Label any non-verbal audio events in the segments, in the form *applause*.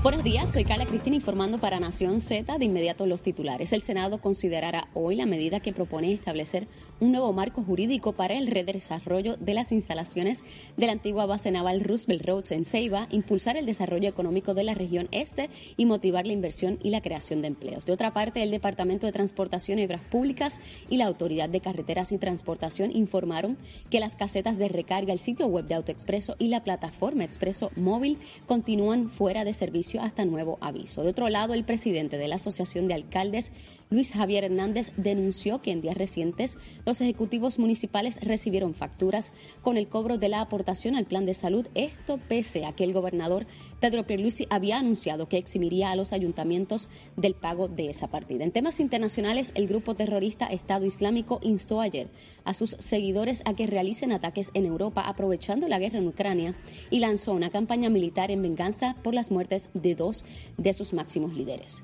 Buenos días, soy Carla Cristina informando para Nación Z. De inmediato los titulares. El Senado considerará hoy la medida que propone establecer un nuevo marco jurídico para el redesarrollo de las instalaciones de la antigua base naval Roosevelt Roads en Ceiba, impulsar el desarrollo económico de la región este y motivar la inversión y la creación de empleos. De otra parte, el Departamento de Transportación y Obras Públicas y la Autoridad de Carreteras y Transportación informaron que las casetas de recarga, el sitio web de AutoExpreso y la plataforma Expreso Móvil continúan fuera de servicio hasta nuevo aviso. De otro lado, el presidente de la Asociación de Alcaldes, Luis Javier Hernández, denunció que en días recientes los ejecutivos municipales recibieron facturas con el cobro de la aportación al plan de salud, esto pese a que el gobernador Pedro Pierluisi había anunciado que eximiría a los ayuntamientos del pago de esa partida. En temas internacionales, el grupo terrorista Estado Islámico instó ayer a sus seguidores a que realicen ataques en Europa aprovechando la guerra en Ucrania y lanzó una campaña militar en venganza por las muertes de dos de sus máximos líderes.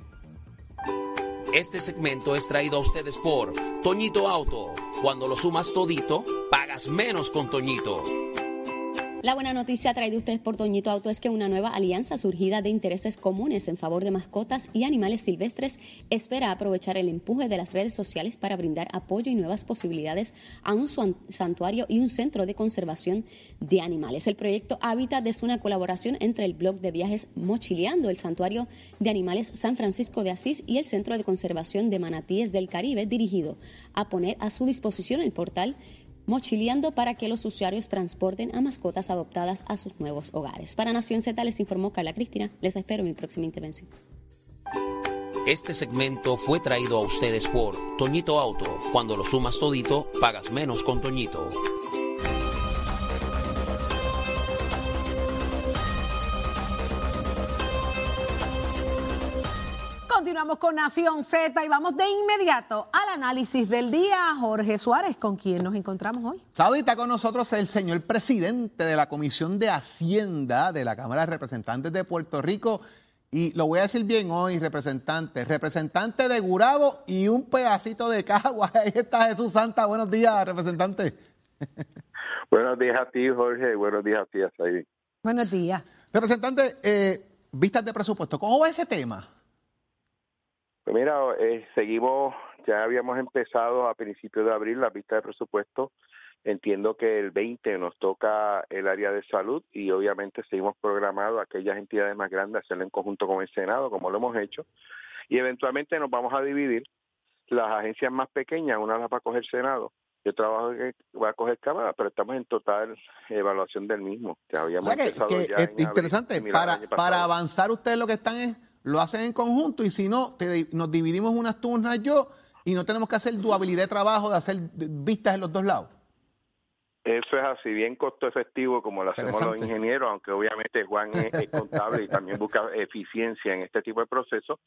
Este segmento es traído a ustedes por Toñito Auto. Cuando lo sumas todito, pagas menos con Toñito. La buena noticia traída ustedes por Toñito Auto es que una nueva alianza surgida de intereses comunes en favor de mascotas y animales silvestres espera aprovechar el empuje de las redes sociales para brindar apoyo y nuevas posibilidades a un santuario y un centro de conservación de animales. El proyecto Hábitat es una colaboración entre el blog de viajes Mochileando, el santuario de animales San Francisco de Asís y el Centro de Conservación de Manatíes del Caribe, dirigido a poner a su disposición el portal mochileando para que los usuarios transporten a mascotas adoptadas a sus nuevos hogares. Para Nación Z les informó Carla Cristina. Les espero en mi próxima intervención. Este segmento fue traído a ustedes por Toñito Auto. Cuando lo sumas todito, pagas menos con Toñito. Continuamos con Nación Z y vamos de inmediato al análisis del día. Jorge Suárez, ¿con quién nos encontramos hoy? Saudita con nosotros el señor presidente de la Comisión de Hacienda de la Cámara de Representantes de Puerto Rico. Y lo voy a decir bien hoy, representante. Representante de Gurabo y un pedacito de Cagua. *laughs* Ahí está Jesús Santa. Buenos días, representante. *laughs* Buenos días a ti, Jorge. Buenos días a ti, Saidi. Buenos días. Representante, eh, vistas de presupuesto, ¿cómo va ese tema? Pues mira, eh, seguimos, ya habíamos empezado a principios de abril la vista de presupuesto. Entiendo que el 20 nos toca el área de salud y obviamente seguimos programados aquellas entidades más grandes hacerlo en conjunto con el Senado, como lo hemos hecho. Y eventualmente nos vamos a dividir las agencias más pequeñas, una las va a coger Senado yo trabajo que va a coger Cámara, pero estamos en total evaluación del mismo. Ya habíamos empezado ya es interesante, para, para avanzar ustedes lo que están es lo hacen en conjunto y si no, nos dividimos unas turnas yo y no tenemos que hacer duabilidad de trabajo de hacer vistas en los dos lados. Eso es así, bien costo efectivo como lo hacemos los ingenieros, aunque obviamente Juan es, contable y también busca eficiencia en este tipo de procesos.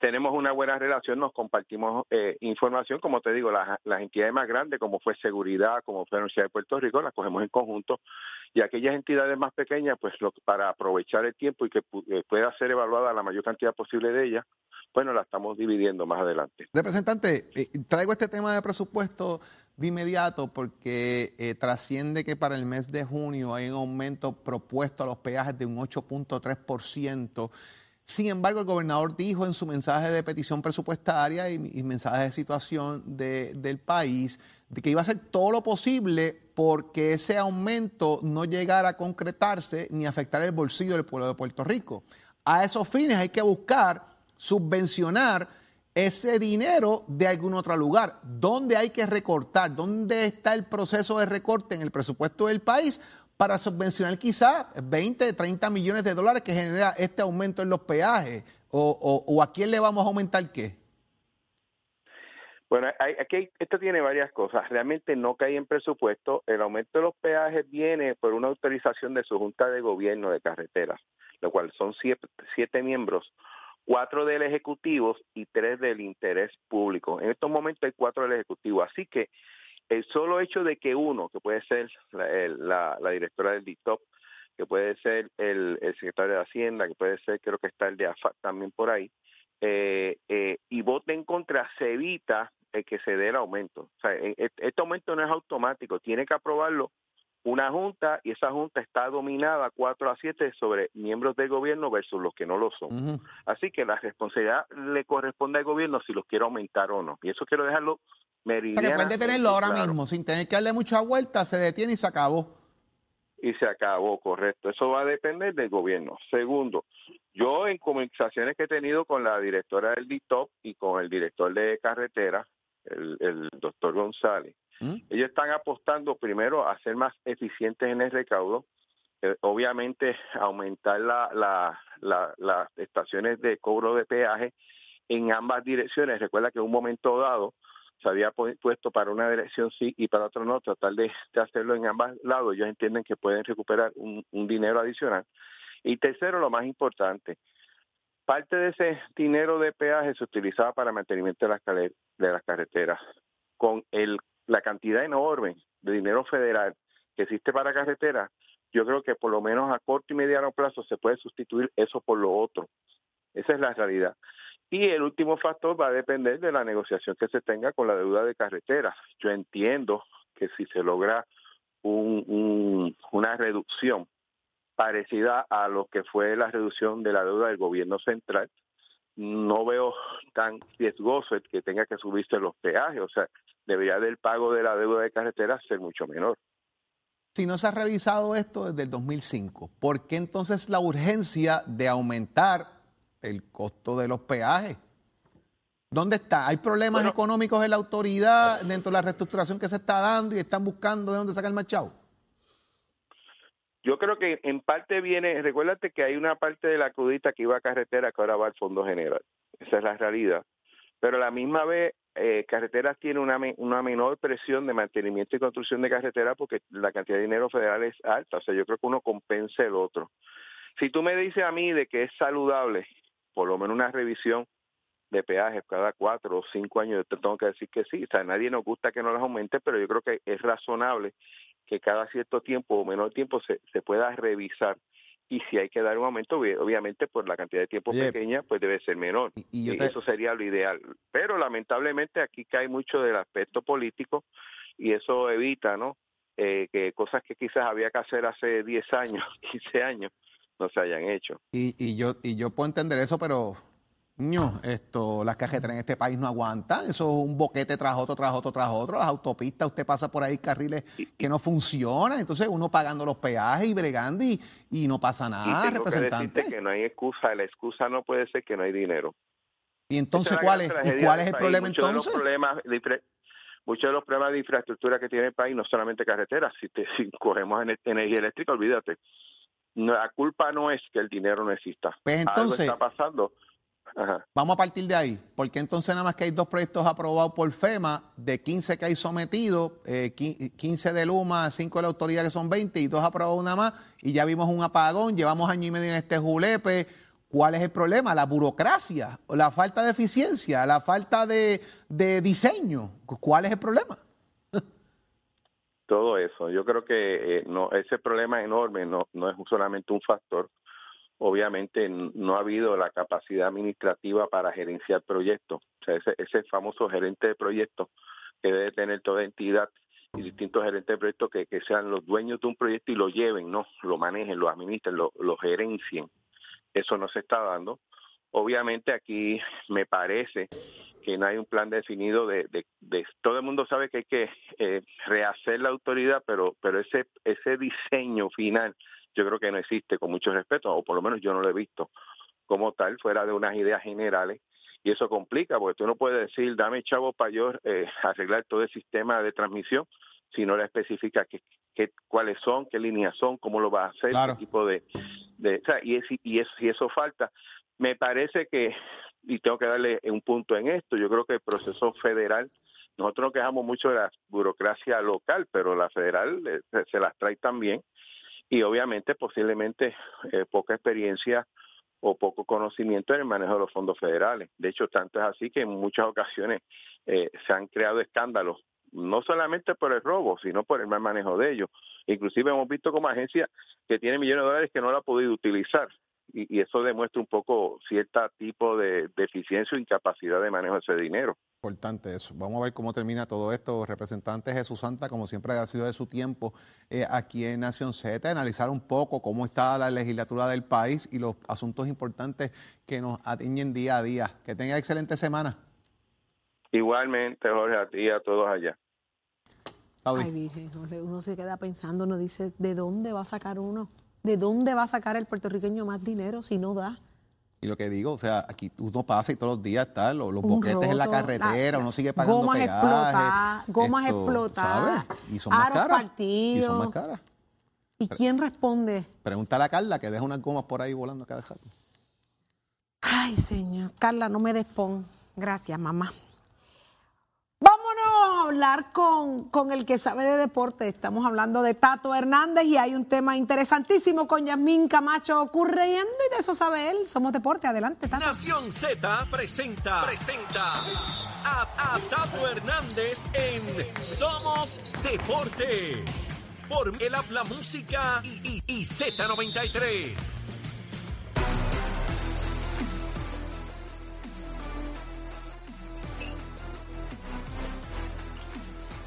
Tenemos una buena relación, nos compartimos eh, información, como te digo, las, las entidades más grandes, como fue seguridad, como fue la Universidad de Puerto Rico, las cogemos en conjunto y aquellas entidades más pequeñas, pues lo, para aprovechar el tiempo y que eh, pueda ser evaluada la mayor cantidad posible de ellas, bueno, la estamos dividiendo más adelante. Representante, eh, traigo este tema de presupuesto de inmediato porque eh, trasciende que para el mes de junio hay un aumento propuesto a los peajes de un 8.3%. Sin embargo, el gobernador dijo en su mensaje de petición presupuestaria y, mensaje de situación del país de que iba a hacer todo lo posible porque ese aumento no llegara a concretarse ni afectar el bolsillo del pueblo de Puerto Rico. A esos fines hay que buscar subvencionar ese dinero de algún otro lugar. ¿Dónde hay que recortar? ¿Dónde está el proceso de recorte en el presupuesto del país? Para subvencionar quizás 20, 30 millones de dólares que genera este aumento en los peajes? ¿O, a quién le vamos a aumentar qué? Bueno, aquí esto tiene varias cosas. Realmente no cae en presupuesto. El aumento de los peajes viene por una autorización de su Junta de Gobierno de Carreteras, lo cual son siete, siete miembros, cuatro del Ejecutivo y tres del interés público. En estos momentos hay cuatro del Ejecutivo. Así que el solo hecho de que uno, que puede ser la, directora del DITOP, que puede ser el, secretario de Hacienda, que puede ser, creo que está el de AFAC también por ahí, eh, eh, y vote en contra, se evita que se dé el aumento. O sea, e, e, este aumento no es automático, tiene que aprobarlo una junta y esa junta está dominada 4 a 7 sobre miembros del gobierno versus los que no lo son. Así que la responsabilidad le corresponde al gobierno si los quiere aumentar o no. Y eso quiero dejarlo meridiano. puede tenerlo ahora mismo, sin tener que darle mucha vuelta, se detiene y se acabó. Y se acabó, correcto. Eso va a depender del gobierno. Segundo, yo en conversaciones que he tenido con la directora del DITOP y con el director de carretera, el, el doctor González, ¿Mm? Ellos están apostando primero a ser más eficientes en el recaudo, eh, obviamente aumentar la, las estaciones de cobro de peaje en ambas direcciones. Recuerda que en un momento dado se había puesto para una dirección sí y para otra no, tratar de, hacerlo en ambos lados. Ellos entienden que pueden recuperar un, dinero adicional. Y tercero, lo más importante, parte de ese dinero de peaje se utilizaba para mantenimiento de las, de las carreteras. Con el la cantidad enorme de dinero federal que existe para carreteras, yo creo que por lo menos a corto y mediano plazo se puede sustituir eso por lo otro. Esa es la realidad. Y el último factor va a depender de la negociación que se tenga con la deuda de carreteras. Yo entiendo que si se logra una reducción parecida a lo que fue la reducción de la deuda del gobierno central, no veo tan riesgoso el que tenga que subirse los peajes. O sea, debería del pago de la deuda de carretera ser mucho menor. Si no se ha revisado esto desde el 2005, ¿por qué entonces la urgencia de aumentar el costo de los peajes? ¿Dónde está? ¿Hay problemas económicos en la autoridad dentro de la reestructuración que se está dando y están buscando de dónde sacar el machado? Yo creo que en parte viene, recuérdate que hay una parte de la crudita que iba a carretera que ahora va al Fondo General. Esa es la realidad. Pero a la misma vez eh, carreteras tiene una, una menor presión de mantenimiento y construcción de carreteras porque la cantidad de dinero federal es alta. O sea, yo creo que uno compensa el otro. Si tú me dices a mí de que es saludable, por lo menos una revisión de peajes cada cuatro o cinco años, yo te tengo que decir que sí. O sea, a nadie nos gusta que no las aumente, pero yo creo que es razonable que cada cierto tiempo o menor tiempo se, se pueda revisar y si hay que dar un aumento, obviamente por la cantidad de tiempo pequeña, pues debe ser menor. Y, eso sería lo ideal. Pero lamentablemente aquí cae mucho del aspecto político y eso evita, ¿no? Eh, que cosas que quizás había que hacer hace 10 años, *laughs* 15 años, no se hayan hecho. Y, y, yo, y yo puedo entender eso, pero no, esto, las carreteras en este país no aguantan. Eso es un boquete tras otro, tras otro, tras otro. Las autopistas, usted pasa por ahí carriles que no funcionan. Entonces uno pagando los peajes y bregando y, y no pasa nada, representante. Que, que no hay excusa. La excusa no puede ser que no hay dinero. ¿Y entonces cuál es, ¿y cuál es el problema entonces? De los problemas muchos de los problemas de infraestructura que tiene el país, no solamente carreteras, si, te, si cogemos energía eléctrica, olvídate. La culpa no es que el dinero no exista. Pues entonces, Algo está pasando Vamos a partir de ahí, porque entonces nada más que hay dos proyectos aprobados por FEMA, de 15 que hay sometidos, 15 eh, de Luma, 5 de la autoridad que son 20 y dos aprobados nada más, y ya vimos un apagón, llevamos año y medio en este julepe. ¿Cuál es el problema? La burocracia, la falta de eficiencia, la falta de, diseño. ¿Cuál es el problema? Todo eso. Yo creo que eh, no, ese problema enorme no, no es solamente un factor obviamente no ha habido la capacidad administrativa para gerenciar proyectos. O sea, ese, ese famoso gerente de proyectos que debe tener toda entidad y distintos gerentes de proyectos que, sean los dueños de un proyecto y lo lleven, no, lo manejen, lo administren, lo, lo gerencien. Eso no se está dando. Obviamente aquí me parece que no hay un plan definido de, de, todo el mundo sabe que hay que eh, rehacer la autoridad, pero pero ese ese diseño final yo creo que no existe con mucho respeto, o por lo menos yo no lo he visto como tal, fuera de unas ideas generales. Y eso complica, porque tú no puedes decir, dame chavo para yo eh, arreglar todo el sistema de transmisión, si no le especifica qué, qué, cuáles son, qué líneas son, cómo lo va a hacer, qué tipo de... de o sea, y, es, y, eso, y eso falta. Me parece que, y tengo que darle un punto en esto, yo creo que el proceso federal, nosotros nos quejamos mucho de la burocracia local, pero la federal eh, se las trae también y obviamente posiblemente eh, poca experiencia o poco conocimiento en el manejo de los fondos federales. De hecho, tanto es así que en muchas ocasiones eh, se han creado escándalos, no solamente por el robo, sino por el mal manejo de ellos. Inclusive hemos visto como agencia que tiene millones de dólares que no la ha podido utilizar y, eso demuestra un poco cierto tipo de deficiencia o incapacidad de manejo de ese dinero. Importante eso. Vamos a ver cómo termina todo esto. Representante Jesús Santa, como siempre ha sido de su tiempo eh, aquí en Nación Z, analizar un poco cómo está la legislatura del país y los asuntos importantes que nos atiñen día a día. Que tenga excelente semana. Igualmente, Jorge, a ti y a todos allá. Ay, Virgen, uno se queda pensando, uno dice, ¿de dónde va a sacar uno? ¿De dónde va a sacar el puertorriqueño más dinero si no da? Y lo que digo, o sea, aquí uno pasa y todos los días están los, boquetes en la carretera, uno sigue pagando gomas explotadas, gomas explotadas, Y son más caras. Y son más caras. ¿Y quién responde? Pregúntale a Carla que deja unas gomas por ahí volando cada rato. Ay, señor. Carla, no me despon. Gracias, mamá. Hablar con, con, el que sabe de deporte. Estamos hablando de Tato Hernández y hay un tema interesantísimo con Yasmín Camacho ocurriendo y de eso sabe él. Somos deporte. Adelante, Tato. Nación Z presenta, presenta a, Tato Hernández en Somos Deporte. Por el Habla Música y, y Z93.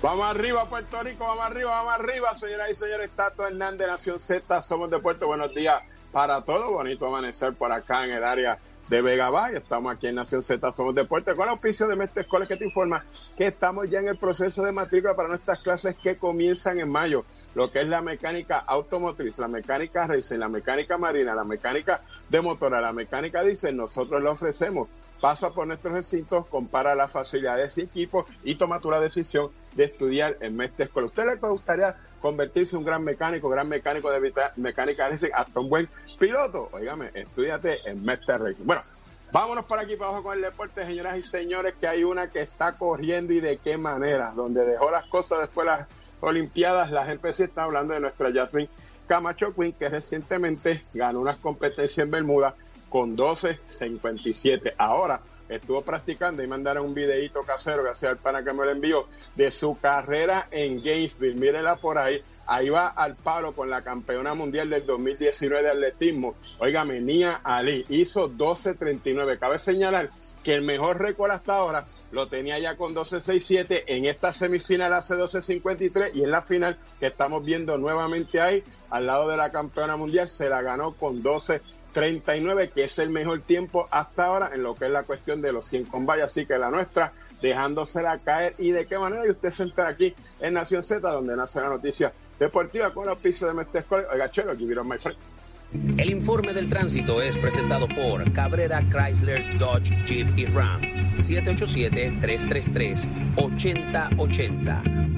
Vamos arriba, Puerto Rico, vamos arriba, vamos arriba, señoras y señores. Tato Hernández, Nación Z, somos de Puerto. Buenos días para todos. Bonito amanecer por acá en el área de Vega Valle. Estamos aquí en Nación Z, somos de Puerto. Con el auspicio de Mestre Escoles que te informa que estamos ya en el proceso de matrícula para nuestras clases que comienzan en mayo. Lo que es la mecánica automotriz, la mecánica racing, la mecánica marina, la mecánica de motora, la mecánica diésel, nosotros le ofrecemos pasa por nuestros recintos, compara las facilidades y equipos y toma tu la decisión de estudiar en Mestre Escuela. ¿Usted le gustaría convertirse en un gran mecánico, gran mecánico de mecánica racing, hasta un buen piloto? Óigame, estudiate en Mestre Racing. Bueno, vámonos para aquí para abajo con el deporte, señoras y señores, que hay una que está corriendo y de qué manera, donde dejó las cosas después de las Olimpiadas, la gente sí está hablando de nuestra Jasmine Camacho Quinn, que recientemente ganó unas competencias en Bermuda con 12.57. Ahora estuvo practicando y mandaron un videito casero hacía el pana que me lo envió de su carrera en Gainesville. Mírenla por ahí. Ahí va al palo con la campeona mundial del 2019 de atletismo. Oígame, Nia Ali hizo 12.39. Cabe señalar que el mejor récord hasta ahora lo tenía ya con 12.67. En esta semifinal hace 12.53 y en la final que estamos viendo nuevamente ahí, al lado de la campeona mundial, se la ganó con 12. 39, que es el mejor tiempo hasta ahora en lo que es la cuestión de los 100 combates. Así que la nuestra, dejándosela caer. ¿Y de qué manera? Y usted se entera aquí en Nación Z, donde nace la noticia deportiva con los pisos de Mestre Oiga, chelo, vieron my friend. El informe del tránsito es presentado por Cabrera Chrysler Dodge Jeep y Ram 787-333-8080.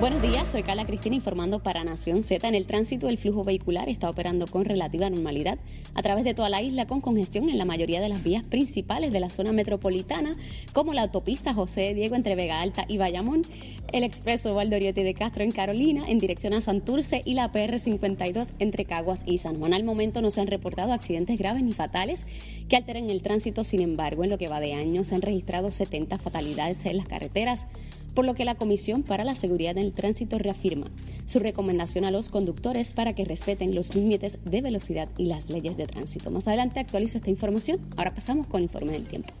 Buenos días, soy Carla Cristina informando para Nación Z. En el tránsito, el flujo vehicular está operando con relativa normalidad a través de toda la isla, con congestión en la mayoría de las vías principales de la zona metropolitana, como la autopista José Diego entre Vega Alta y Bayamón, el expreso Valdoriotti de Castro en Carolina en dirección a Santurce y la PR52 entre Caguas y San Juan. Al momento no se han reportado accidentes graves ni fatales que alteren el tránsito, sin embargo, en lo que va de año se han registrado 70 fatalidades en las carreteras por lo que la Comisión para la Seguridad en el Tránsito reafirma su recomendación a los conductores para que respeten los límites de velocidad y las leyes de tránsito. Más adelante actualizo esta información. Ahora pasamos con el informe del tiempo.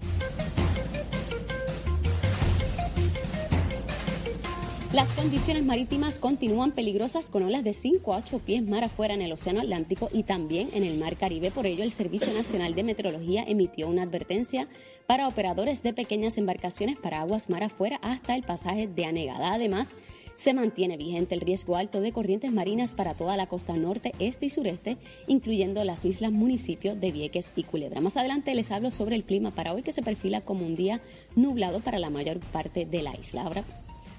Las condiciones marítimas continúan peligrosas con olas de 5 a 8 pies mar afuera en el Océano Atlántico y también en el Mar Caribe. Por ello, el Servicio Nacional de Meteorología emitió una advertencia para operadores de pequeñas embarcaciones para aguas mar afuera hasta el pasaje de Anegada. Además, se mantiene vigente el riesgo alto de corrientes marinas para toda la costa norte, este y sureste, incluyendo las islas municipios de Vieques y Culebra. Más adelante les hablo sobre el clima para hoy que se perfila como un día nublado para la mayor parte de la isla.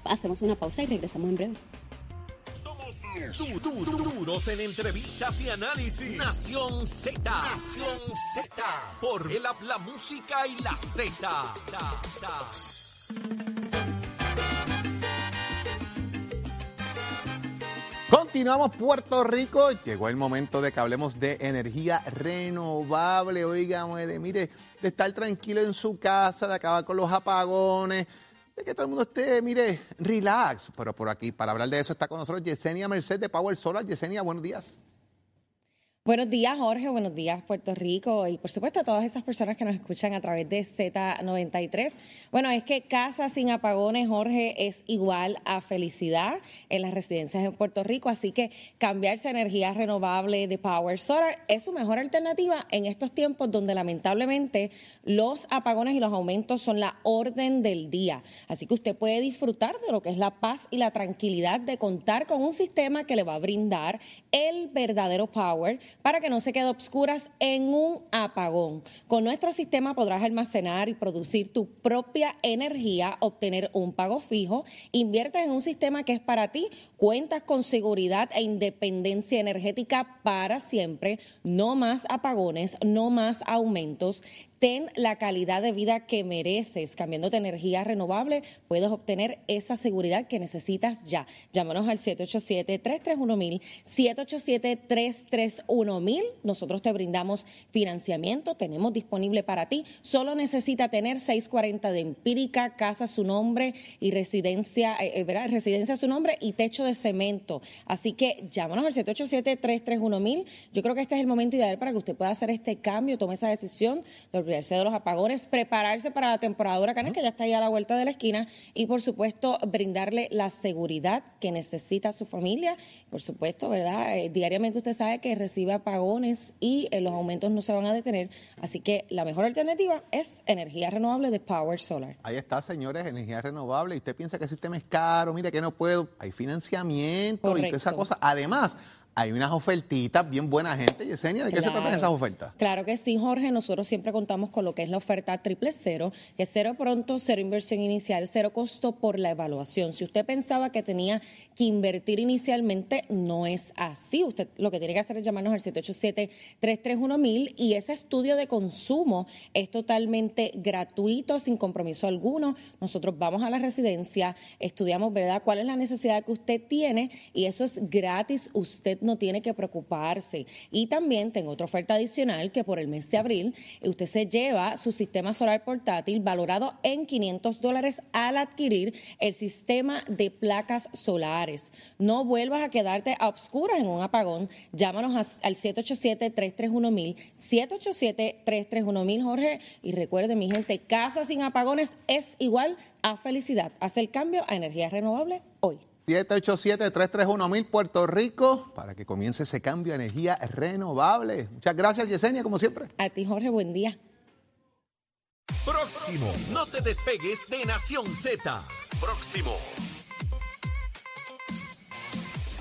Hacemos una pausa y regresamos en breve. Somos duros en entrevistas y análisis. Nación Z. Nación Z. Por el la música y la Z. Continuamos Puerto Rico. Llegó el momento de que hablemos de energía renovable. Oigan, mire, de estar tranquilo en su casa, de acabar con los apagones de que todo el mundo esté, mire, relax. Pero por aquí, para hablar de eso, está con nosotros Yesenia Merced de Power Solar. Yesenia, buenos días. Buenos días, Jorge. Buenos días, Puerto Rico. Y por supuesto a todas esas personas que nos escuchan a través de Z93. Bueno, es que casa sin apagones, Jorge, es igual a felicidad en las residencias en Puerto Rico. Así que cambiarse a energía renovable de Power Solar es su mejor alternativa en estos tiempos donde lamentablemente los apagones y los aumentos son la orden del día. Así que usted puede disfrutar de lo que es la paz y la tranquilidad de contar con un sistema que le va a brindar el verdadero power para que no se quede obscuras en un apagón. Con nuestro sistema podrás almacenar y producir tu propia energía, obtener un pago fijo, inviertes en un sistema que es para ti, cuentas con seguridad e independencia energética para siempre, no más apagones, no más aumentos ten la calidad de vida que mereces. Cambiándote energía renovable, puedes obtener esa seguridad que necesitas ya. Llámanos al 787-331-1000, 787-331-1000. Nosotros te brindamos financiamiento, tenemos disponible para ti. Solo necesita tener 640 de empírica, casa su nombre y residencia, eh, eh residencia a su nombre y techo de cemento. Así que llámanos al 787-331-1000. Yo creo que este es el momento ideal para que usted pueda hacer este cambio, tome esa decisión de de los apagones, prepararse para la temporada huracanes que ya está ahí a la vuelta de la esquina y por supuesto brindarle la seguridad que necesita su familia. Por supuesto, ¿verdad? Eh, diariamente usted sabe que recibe apagones y eh, los aumentos no se van a detener, así que la mejor alternativa es energía renovable de Power Solar. Ahí está, señores, energía renovable y usted piensa que el sistema es caro, mire que no puedo, hay financiamiento y toda esa cosa. Además, hay unas ofertitas bien buenas, gente. Yesenia, ¿de qué se tratan esas ofertas? Claro que sí, Jorge. Nosotros siempre contamos con lo que es la oferta triple cero, que es cero pronto, cero inversión inicial, cero costo por la evaluación. Si usted pensaba que tenía que invertir inicialmente, no es así. Usted lo que tiene que hacer es llamarnos al 787-331-1000 y ese estudio de consumo es totalmente gratuito, sin compromiso alguno. Nosotros vamos a la residencia, estudiamos, ¿verdad?, cuál es la necesidad que usted tiene y eso es gratis. Usted no tiene que preocuparse. Y también tengo otra oferta adicional que por el mes de abril usted se lleva su sistema solar portátil valorado en 500 dólares al adquirir el sistema de placas solares. No vuelvas a quedarte a obscuras en un apagón. Llámanos al 787-331-1000, 787-331-1000, Jorge. Y recuerde, mi gente, casa sin apagones es igual a felicidad. Hace el cambio a energía renovable hoy. 787-331-1000 Puerto Rico para que comience ese cambio a energía renovable. Muchas gracias, Yesenia, como siempre. A ti, Jorge, buen día. Próximo, no te despegues de Nación Z. Próximo.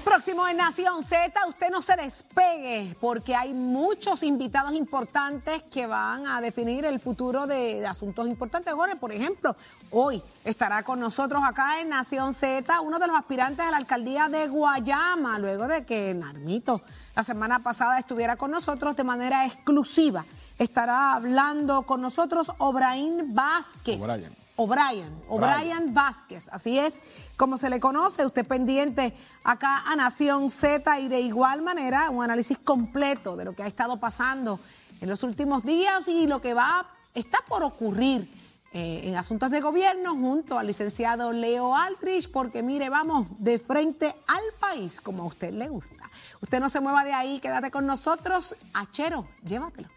Próximo en Nación Z, usted no se despegue porque hay muchos invitados importantes que van a definir el futuro de, asuntos importantes. Jorge, por ejemplo, hoy estará con nosotros acá en Nación Z uno de los aspirantes a la alcaldía de Guayama, luego de que Narmito la semana pasada estuviera con nosotros de manera exclusiva. Estará hablando con nosotros Obraín Vázquez. O'Brien, O'Brien Vázquez, así es como se le conoce, usted pendiente acá a Nación Z y de igual manera un análisis completo de lo que ha estado pasando en los últimos días y lo que va, está por ocurrir eh, en asuntos de gobierno junto al licenciado Leo Altrich, porque mire, vamos de frente al país como a usted le gusta. Usted no se mueva de ahí, quédate con nosotros. Achero, llévatelo.